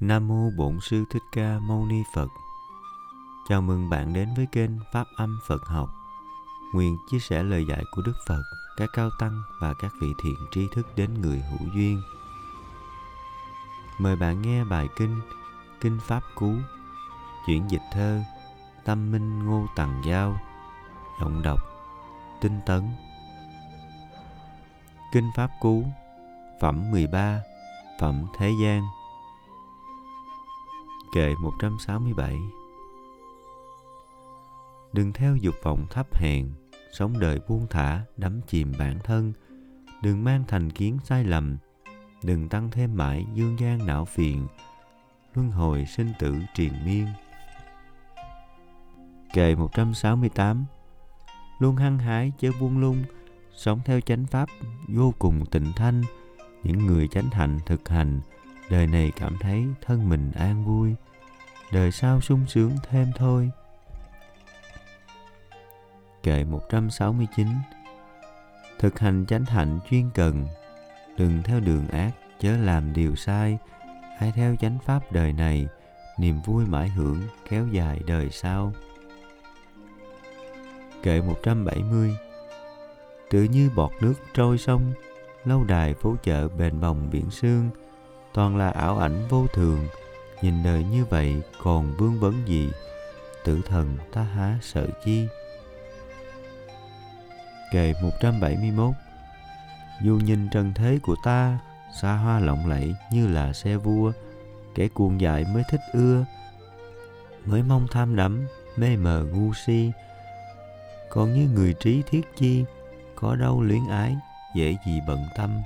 Nam mô Bổn sư Thích Ca Mâu Ni Phật. Chào mừng bạn đến với kênh Pháp Âm Phật học. Nguyện chia sẻ lời dạy của Đức Phật, các cao tăng và các vị thiện tri thức đến người hữu duyên. Mời bạn nghe bài kinh Kinh Pháp Cú, chuyển dịch thơ Tâm Minh Ngô Tằng Giao, giọng đọc Tinh Tấn. Kinh Pháp Cú, phẩm 13, phẩm Thế gian Kệ 167 Đừng theo dục vọng thấp hèn, sống đời buông thả, đắm chìm bản thân. Đừng mang thành kiến sai lầm, đừng tăng thêm mãi dương gian não phiền, luân hồi sinh tử triền miên. Kệ 168 Luôn hăng hái chớ buông lung, sống theo chánh pháp vô cùng tịnh thanh. Những người chánh hạnh thực hành, đời này cảm thấy thân mình an vui, đời sau sung sướng thêm thôi. Kệ 169 thực hành chánh hạnh chuyên cần, đừng theo đường ác, chớ làm điều sai, hãy theo chánh pháp đời này, niềm vui mãi hưởng kéo dài đời sau. Kệ 170 tự như bọt nước trôi sông, lâu đài phố chợ bền bồng biển sương toàn là ảo ảnh vô thường. Nhìn đời như vậy, còn vương vấn gì? Tử thần ta há sợ chi? Kệ 171 dù nhìn trần thế của ta, xa hoa lộng lẫy như là xe vua, kẻ cuồng dại mới thích ưa, mới mong tham đắm, mê mờ ngu si. Còn như người trí thiết chi, có đâu luyến ái, dễ gì bận tâm?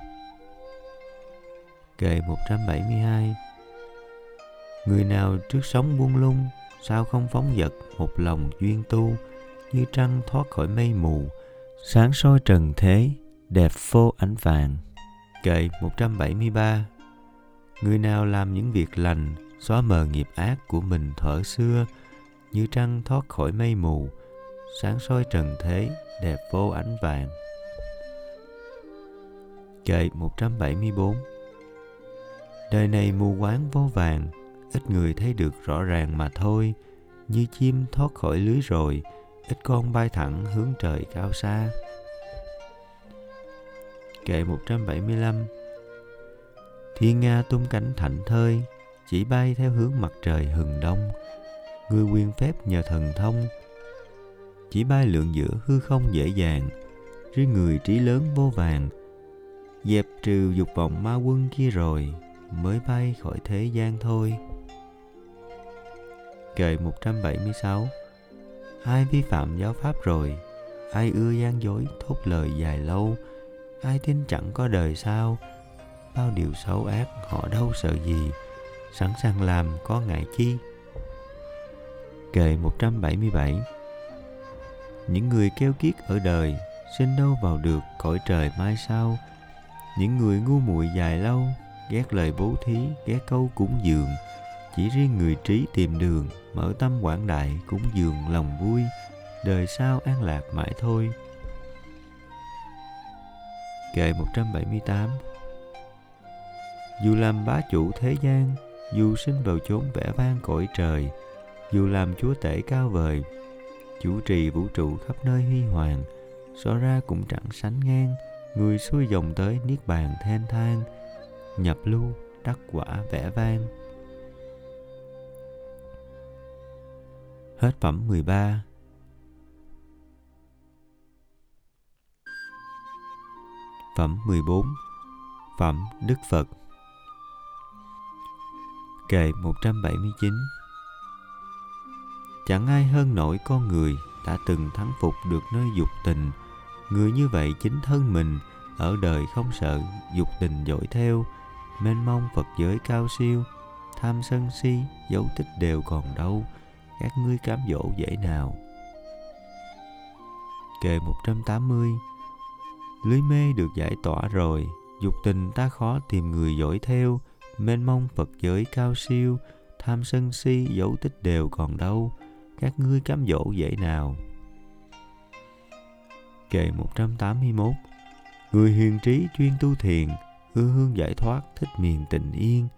Kệ 172 Người nào trước sống buông lung, Sao không phóng dật một lòng duyên tu, Như trăng thoát khỏi mây mù, Sáng soi trần thế, Đẹp phô ánh vàng. Kệ 173 Người nào làm những việc lành, Xóa mờ nghiệp ác của mình thở xưa, Như trăng thoát khỏi mây mù, Sáng soi trần thế, Đẹp vô ánh vàng. Kệ 174 Đời này mù quáng vô vàng, ít người thấy được rõ ràng mà thôi. Như chim thoát khỏi lưới rồi, ít con bay thẳng hướng trời cao xa. Kệ 175 Thiên Nga tung cánh thảnh thơi, Chỉ bay theo hướng mặt trời hừng đông. Người quyền phép nhờ thần thông, Chỉ bay lượn giữa hư không dễ dàng. Riêng người trí lớn vô vàng, Dẹp trừ dục vọng ma quân kia rồi. Mới bay khỏi thế gian thôi. Kệ 176 Ai vi phạm giáo pháp rồi Ai ưa gian dối thốt lời dài lâu Ai tin chẳng có đời sao, Bao điều xấu ác họ đâu sợ gì Sẵn sàng làm có ngại chi. Kệ 177 Những người keo kiết ở đời Sinh đâu vào được cõi trời mai sau Những người ngu muội dài lâu Ghét lời bố thí Ghét câu cúng dường. Chỉ riêng người trí tìm đường, mở tâm quảng đại cúng dường lòng vui. Đời sau an lạc mãi thôi. Kệ 178 dù làm bá chủ thế gian, dù sinh vào chốn vẻ vang cõi trời, dù làm chúa tể cao vời, chủ trì vũ trụ khắp nơi huy hoàng, so ra cũng chẳng sánh ngang. Người xuôi dòng tới niết bàn than thang nhập lưu đắc quả vẻ vang. Hết phẩm 13 Phẩm 14 Phẩm Đức Phật. Kệ 179 Chẳng ai hơn nổi con người đã từng thắng phục được nơi dục tình. Người như vậy chính thân mình ở đời không sợ dục tình dội theo, mênh mông Phật giới cao siêu, tham sân si, dấu tích đều còn đâu, các ngươi cám dỗ dễ nào. Kệ 180 Lưới mê được giải tỏa rồi, dục tình ta khó tìm người dõi theo, mênh mông Phật giới cao siêu, tham sân si dấu tích đều còn đâu, các ngươi cám dỗ dễ nào. Kệ 181 Người hiền trí chuyên tu thiền, ưa hương giải thoát, thích miền tình yên,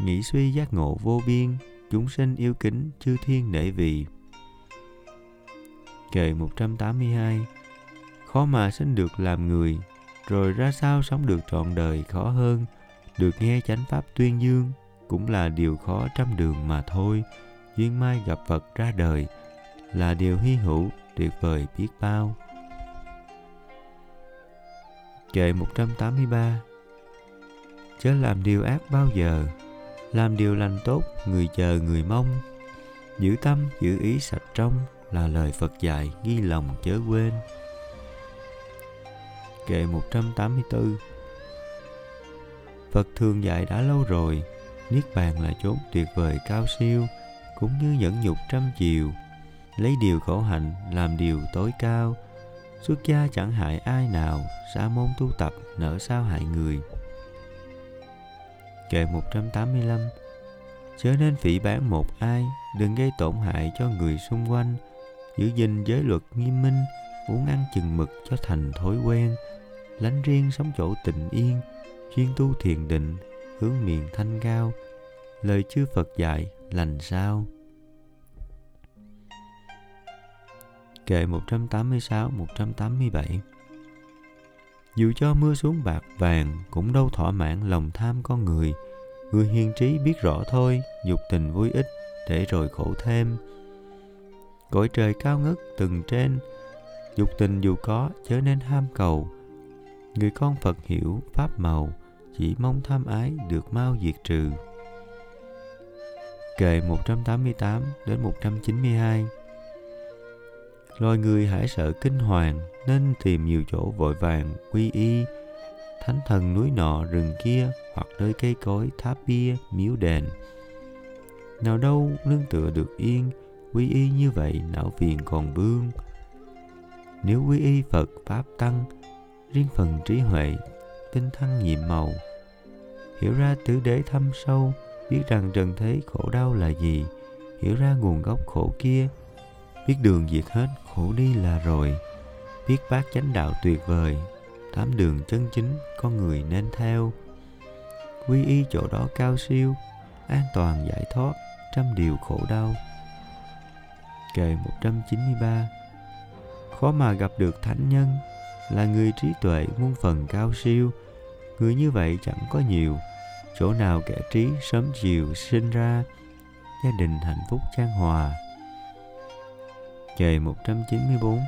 nghĩ suy giác ngộ vô biên chúng sinh yêu kính chư thiên nể vì kệ 182 khó mà sinh được làm người rồi ra sao sống được trọn đời khó hơn được nghe chánh pháp tuyên dương cũng là điều khó trăm đường mà thôi. Duyên mai gặp Phật ra đời là điều hy hữu tuyệt vời biết bao. Kệ 183 Chớ làm điều ác bao giờ. Làm điều lành tốt, Người chờ người mong. Giữ tâm, giữ ý sạch trong Là lời Phật dạy, ghi lòng chớ quên. Kệ 184 Phật thường dạy đã lâu rồi, Niết bàn là chốn tuyệt vời cao siêu, Cũng như nhẫn nhục trăm chiều. Lấy điều khổ hạnh, làm điều tối cao. Xuất gia chẳng hại ai nào, Sa môn tu tập nỡ sao hại người. Kệ 185 Chớ nên phỉ bán một ai, Đừng gây tổn hại cho người xung quanh. Giữ gìn giới luật nghiêm minh, Uống ăn chừng mực cho thành thói quen. Lánh riêng sống chỗ tịnh yên, Chuyên tu thiền định, Hướng miệng thanh cao. Lời chư Phật dạy, lành sao? Kệ 186 187 dù cho mưa xuống bạc vàng cũng đâu thỏa mãn lòng tham con người. Người hiền trí biết rõ thôi, dục tình vui ích để rồi khổ thêm. Cõi trời cao ngất từng trên, dục tình dù có chớ nên ham cầu. Người con Phật hiểu pháp màu, chỉ mong tham ái được mau diệt trừ. Kệ 188 đến 192 loài người hãy sợ kinh hoàng, nên tìm nhiều chỗ vội vàng quy y. Thánh thần núi nọ, rừng kia, hoặc nơi cây cối, tháp bia, miếu đền. Nào đâu nương tựa được yên, quy y như vậy, não phiền còn vương. Nếu quy y phật pháp tăng, riêng phần trí huệ, tinh thăng nhiệm màu, hiểu ra tứ đế thâm sâu, biết rằng trần thế khổ đau là gì, hiểu ra nguồn gốc khổ kia, biết đường diệt hết khổ đi là rồi. Biết bác chánh đạo tuyệt vời tám đường chân chính, con người nên theo. Quy y chỗ đó cao siêu, an toàn giải thoát, trăm điều khổ đau. Kệ 193 khó mà gặp được thánh nhân, là người trí tuệ muôn phần cao siêu. Người như vậy chẳng có nhiều, chỗ nào kẻ trí sớm chiều sinh ra, gia đình hạnh phúc chan hòa. Kệ 194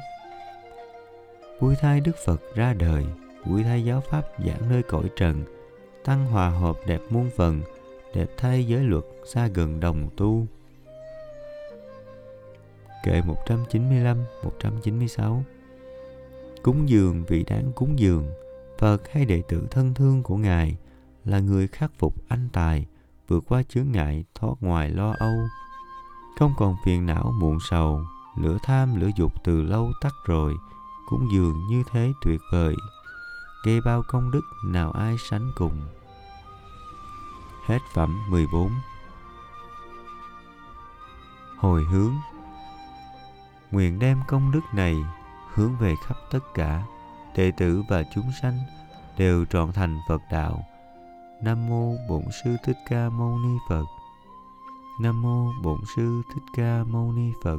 Vui thai Đức Phật ra đời, vui thai giáo pháp giảng nơi cõi trần, tăng hòa hợp đẹp muôn phần, đẹp thay giới luật xa gần đồng tu. Kệ 195, 196 Cúng dường vị đáng cúng dường, Phật hay đệ tử thân thương của Ngài là người khắc phục anh tài, vượt qua chướng ngại thoát ngoài lo âu, không còn phiền não muộn sầu lửa tham lửa dục từ lâu tắt rồi, cũng dường như thế tuyệt vời gây bao công đức nào ai sánh cùng hết phẩm 14 hồi hướng nguyện đem công đức này hướng về khắp tất cả đệ tử và chúng sanh đều trọn thành Phật đạo. Nam mô Bổn sư Thích Ca Mâu Ni Phật. Nam mô Bổn sư Thích Ca Mâu Ni Phật.